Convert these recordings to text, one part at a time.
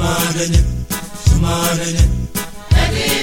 Sumadanya, Sumadanya. Sumadanya.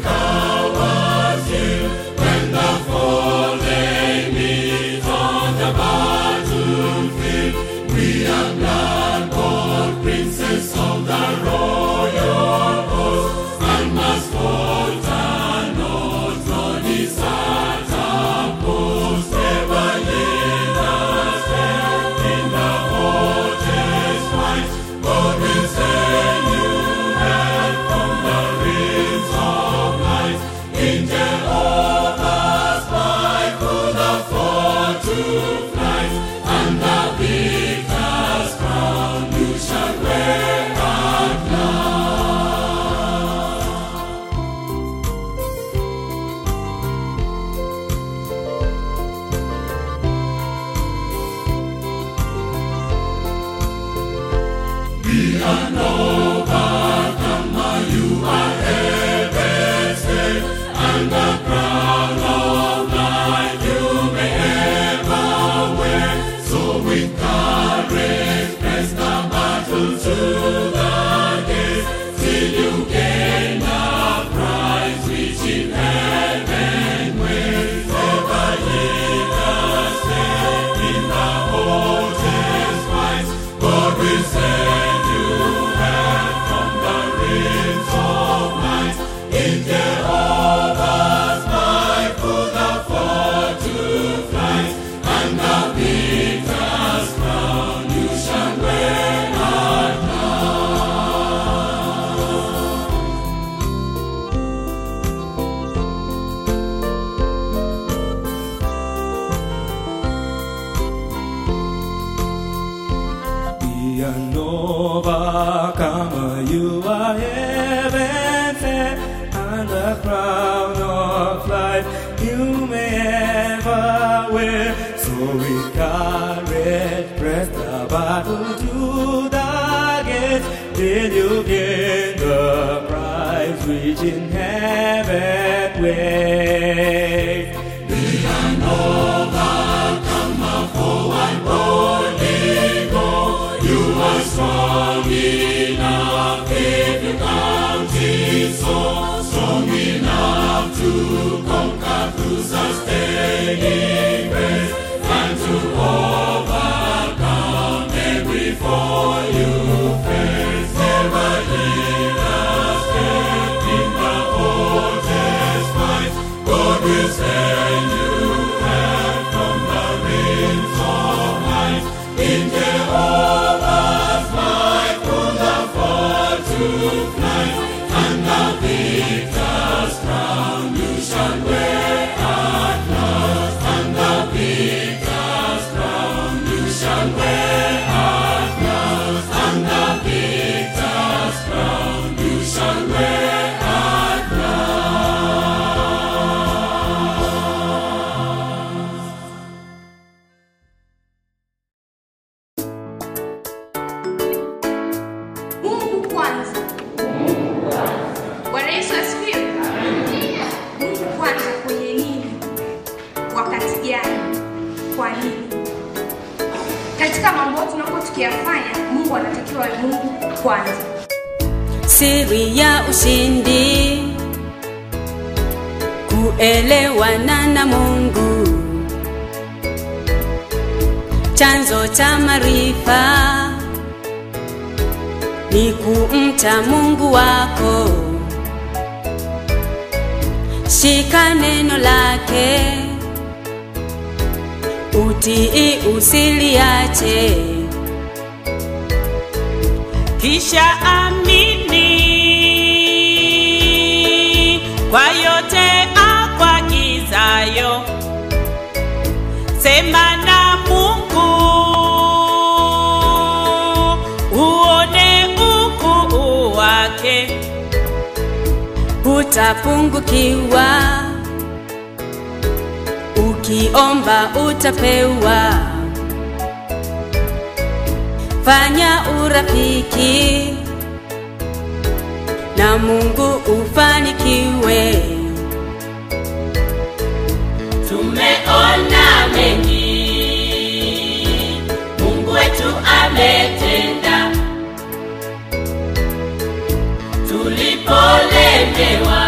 Happy. I know. overcomer. You are everything and the crown of life you may ever wear. So we carried press the battle to the gate. Did you gain the prize which in heaven waits? We are Mungu siri ya ushindi. Kuelewana na Mungu, chanzo cha maarifa. Ni kumcha Mungu wako, shika neno lake, utii usiliache. Kisha amini kwa yote akwagizayo. Sema na Mungu uone ukuu wake. utapungukiwa, ukiomba utapewa. Fanya urafiki na Mungu ufanikiwe. Tumeona mengi Mungu wetu ametenda, tulipolemewa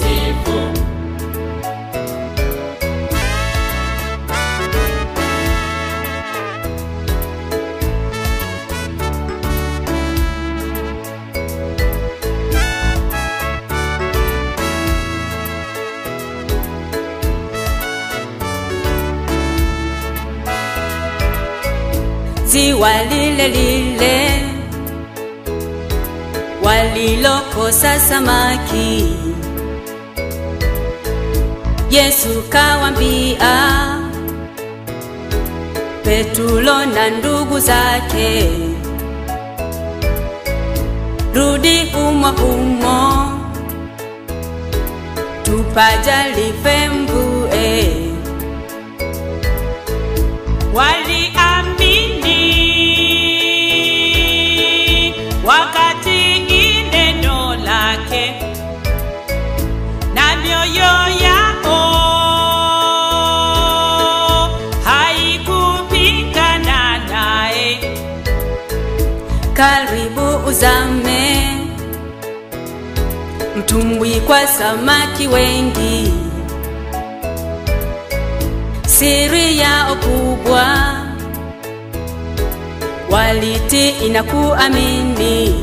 lile lile walilokosa samaki. Yesu kawambia Petulo na ndugu zake, rudi umo umo, tupajalife mbue. waliamini uzame, mtumbwi kwa samaki wengi. Siri yao kubwa, waliti inakuamini.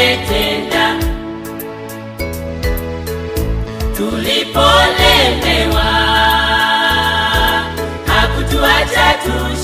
umetenda tulipolemewa hakutuacha tu